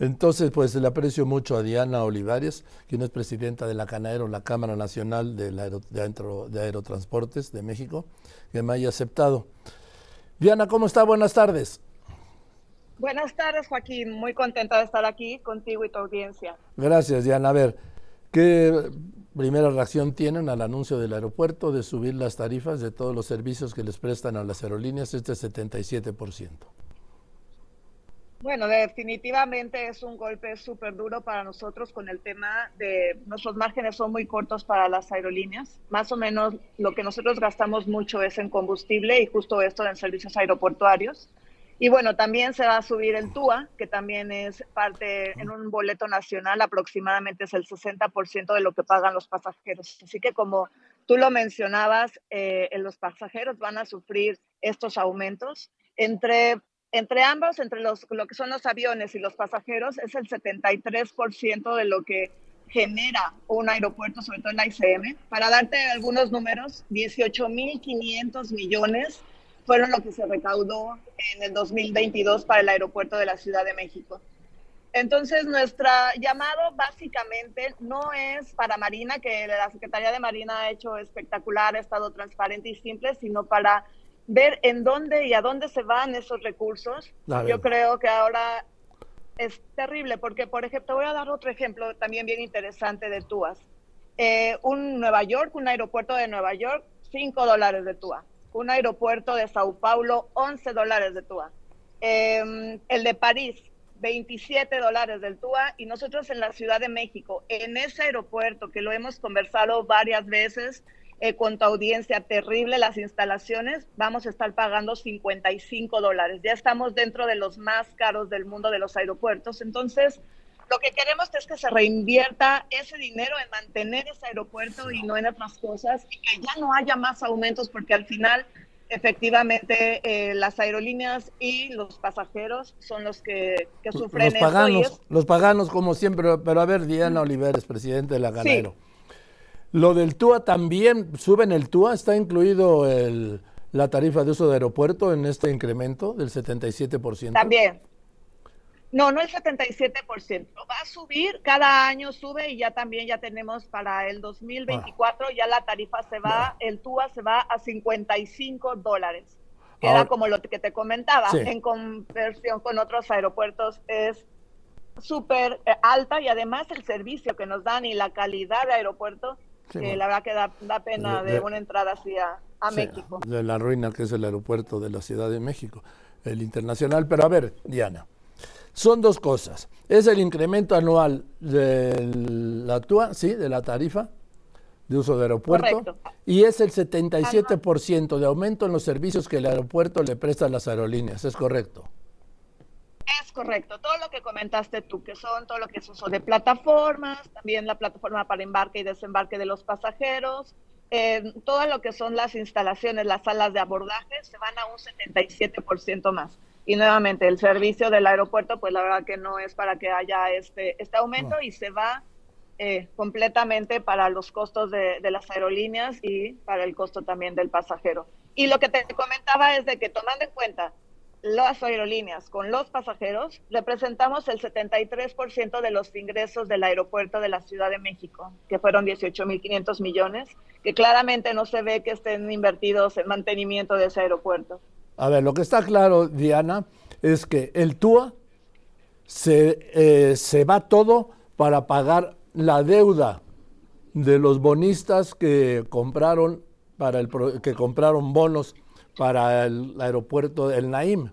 Entonces, pues le aprecio mucho a Diana Olivares, quien es presidenta de la CANAERO, la Cámara Nacional de, de, Aerotransportes de México, que me haya aceptado. Diana, ¿cómo está? Buenas tardes. Buenas tardes, Joaquín. Muy contenta de estar aquí contigo y tu audiencia. Gracias, Diana. A ver, ¿qué primera reacción tienen al anuncio del aeropuerto de subir las tarifas de todos los servicios que les prestan a las aerolíneas este 77%? Bueno, definitivamente es un golpe súper duro para nosotros con el tema de nuestros márgenes son muy cortos para las aerolíneas. Más o menos lo que nosotros gastamos mucho es en combustible y justo esto en servicios aeroportuarios. Y bueno, también se va a subir el TUA, que también es parte en un boleto nacional, aproximadamente es el 60% de lo que pagan los pasajeros. Así que como tú lo mencionabas, eh, los pasajeros van a sufrir estos aumentos. Entre entre ambos, entre los, lo que son los aviones y los pasajeros, es el 73% de lo que genera un aeropuerto, sobre todo en la ICM. Para darte algunos números, 18.500 millones fueron lo que se recaudó en el 2022 para el aeropuerto de la Ciudad de México. Entonces, nuestro llamado básicamente no es para Marina, que la Secretaría de Marina ha hecho espectacular, ha estado transparente y simple, sino para ver en dónde y a dónde se van esos recursos. Yo creo que ahora es terrible, porque, por ejemplo, voy a dar otro ejemplo también bien interesante de TUAS. Eh, un Nueva York, un aeropuerto de Nueva York, 5 dólares de TUA. Un aeropuerto de Sao Paulo, 11 dólares de TUA. Em, el de París, 27 dólares del TUA. Y nosotros en la Ciudad de México, en ese aeropuerto que lo hemos conversado varias veces, eh, con tu audiencia terrible las instalaciones, vamos a estar pagando 55 dólares. Ya estamos dentro de los más caros del mundo de los aeropuertos. Entonces, lo que queremos es que se reinvierta ese dinero en mantener ese aeropuerto y no en otras cosas y que ya no haya más aumentos porque al final efectivamente eh, las aerolíneas y los pasajeros son los que, sufren los paganos, los paganos como siempre, pero a ver, Diana Oliveres, presidente de la Ganero. Lo del TUA también, ¿suben el TUA? ¿Está incluido el, la tarifa de uso de aeropuerto en este incremento del 77%? También. No, no el 77%. Va a subir, cada año sube y ya también ya tenemos para el 2024, ah. ya la tarifa se va, el TUA se va a 55 dólares. era como lo que te comentaba, en conversión con otros aeropuertos es súper eh, alta y además el servicio que nos dan y la calidad de aeropuerto la verdad que da, pena de, una entrada hacia a México. De la ruina que es el aeropuerto de la Ciudad de México, el internacional. Pero a ver, Diana, son dos cosas. Es el incremento anual de la TUA, sí, de la tarifa de uso de aeropuerto, y es el 77% de aumento en los servicios que el aeropuerto le presta a las aerolíneas, ¿es correcto? Correcto, todo lo que comentaste tú, que son todo lo que es uso de plataformas, también la plataforma para embarque y desembarque de los pasajeros, eh, todo lo que son las instalaciones, las salas de abordaje, se van a un 77% más. Y nuevamente, el servicio del aeropuerto, pues la verdad que no es para que haya este, este aumento y se va eh, completamente para los costos de, de, las aerolíneas y para el costo también del pasajero. Y lo que te comentaba es de que tomando en cuenta las aerolíneas con los pasajeros, representamos el 73% de los ingresos del aeropuerto de la Ciudad de México, que fueron 18.500 millones, que claramente no se ve que estén invertidos en mantenimiento de ese aeropuerto. A ver, lo que está claro, Diana, es que el TUA se, eh, se va todo para pagar la deuda de los bonistas que compraron para el que compraron bonos para el aeropuerto del Naim,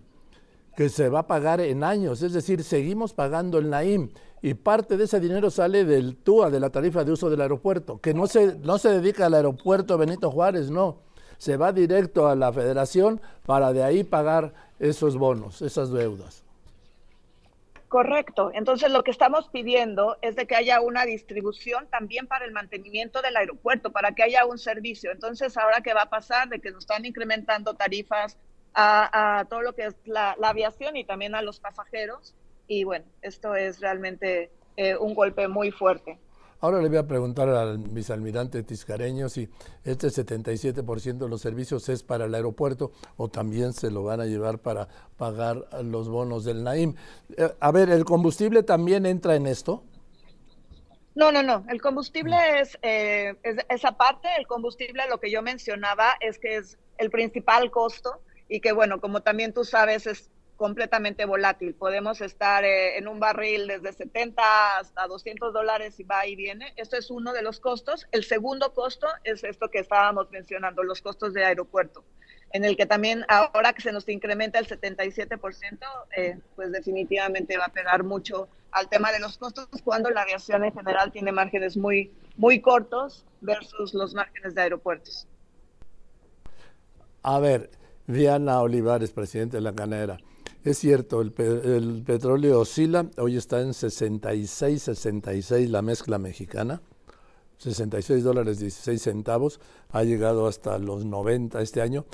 que se va a pagar en años, es decir, seguimos pagando el Naim y parte de ese dinero sale del TUA, de la tarifa de uso del aeropuerto, que no se, no se dedica al aeropuerto Benito Juárez, no, se va directo a la federación para de ahí pagar esos bonos, esas deudas. Correcto. Entonces lo que estamos pidiendo es de que haya una distribución también para el mantenimiento del aeropuerto, para que haya un servicio. Entonces ahora qué va a pasar de que nos están incrementando tarifas a, todo lo que es la, aviación y también a los pasajeros. Y bueno, esto es realmente eh, un golpe muy fuerte. Ahora le voy a preguntar al vicealmirante Tiscareño si este 77% de los servicios es para el aeropuerto o también se lo van a llevar para pagar los bonos del Naim. Eh, a ver, ¿el combustible también entra en esto? No, no, no. El combustible es, eh, es, esa parte. El combustible, lo que yo mencionaba, es que es el principal costo y que, bueno, como también tú sabes, es completamente volátil. Podemos estar eh, en un barril desde 70 hasta 200 dólares y va y viene. Esto es uno de los costos. El segundo costo es esto que estábamos mencionando, los costos de aeropuerto, en el que también ahora que se nos incrementa el 77%, eh, pues definitivamente va a pegar mucho al tema de los costos cuando la aviación en general tiene márgenes muy, muy cortos versus los márgenes de aeropuertos. A ver, Diana Olivares, presidente de la Canera. Es cierto, el, petróleo oscila, hoy está en 66, 66 la mezcla mexicana, 66 dólares 16 centavos, ha llegado hasta los 90 este año.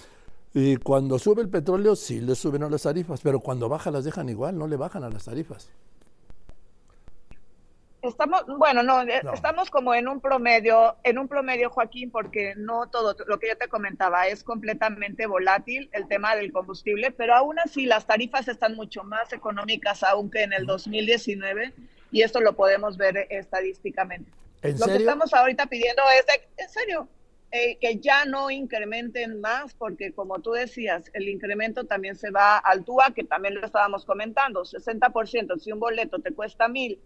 Y cuando sube el petróleo, sí le suben a las tarifas, pero cuando baja las dejan igual, no le bajan a las tarifas. Estamos, bueno, eh, no, estamos como en un promedio, en un promedio, Joaquín, porque no todo lo que yo te comentaba es completamente volátil el tema del combustible, pero aún así las tarifas están mucho más económicas aún que en el 2019 y esto lo podemos ver estadísticamente. lo que estamos ahorita pidiendo es, en serio, eh, que ya no incrementen más, porque como tú decías, el incremento también se va al TUA, que también lo estábamos comentando, 60%, si un boleto te cuesta mil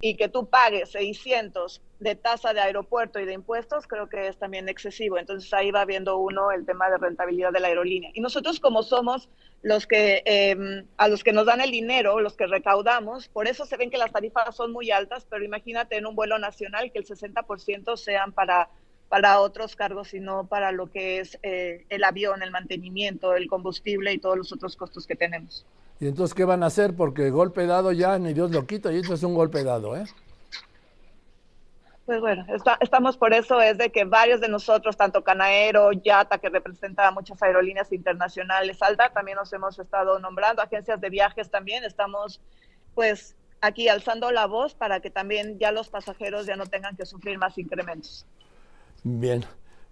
y que tú pagues 600 de tasa de aeropuerto y de impuestos, creo que es también excesivo. Entonces ahí va viendo uno el tema de rentabilidad de la aerolínea. Y nosotros como somos los que, em, a los que nos dan el dinero, los que recaudamos, por eso se ven que las tarifas son muy altas, pero imagínate en un vuelo nacional que el 60% sean para, para otros cargos y no para lo que es eh, el avión, el mantenimiento, el combustible y todos los otros costos que tenemos. ¿Y entonces qué van a hacer? Porque golpe dado ya ni Dios lo quita y esto es un golpe dado, ¿eh? Pues bueno, estamos por eso, es de que varios de nosotros, tanto Canaero, Yata, que representa a muchas aerolíneas internacionales, Alta, también nos hemos estado nombrando, agencias de viajes también, estamos pues aquí alzando la voz para que también ya los pasajeros ya no tengan que sufrir más incrementos. Bien,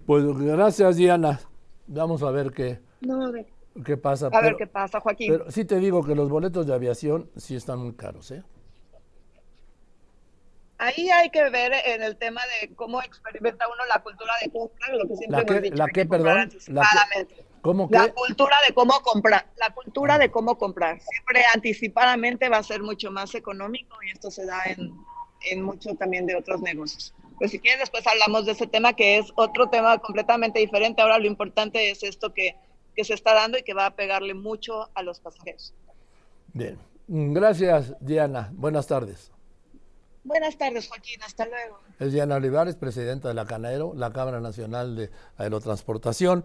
pues gracias Diana, vamos a ver qué. No, ver. ¿Qué pasa? A ver qué pasa, Joaquín. Pero sí te digo que los boletos de aviación sí están muy caros, ¿eh? Ahí hay que ver en el tema de cómo experimenta uno la cultura de compra, lo que siempre ¿La hemos dicho. ¿La qué, perdón? ¿La ¿Cómo La cultura de cómo comprar, la cultura de cómo comprar. Siempre anticipadamente va a ser mucho más económico y esto se da en, en mucho también de otros negocios. Pues si quieres después hablamos de ese tema que es otro tema completamente diferente. Ahora lo importante es esto que que se está dando y que va a pegarle mucho a los pasajeros. Bien, gracias Diana, buenas tardes. Buenas tardes Joaquín, hasta luego. Es Diana Olivares, presidenta de la Canaero, la Cámara Nacional de Aerotransportación.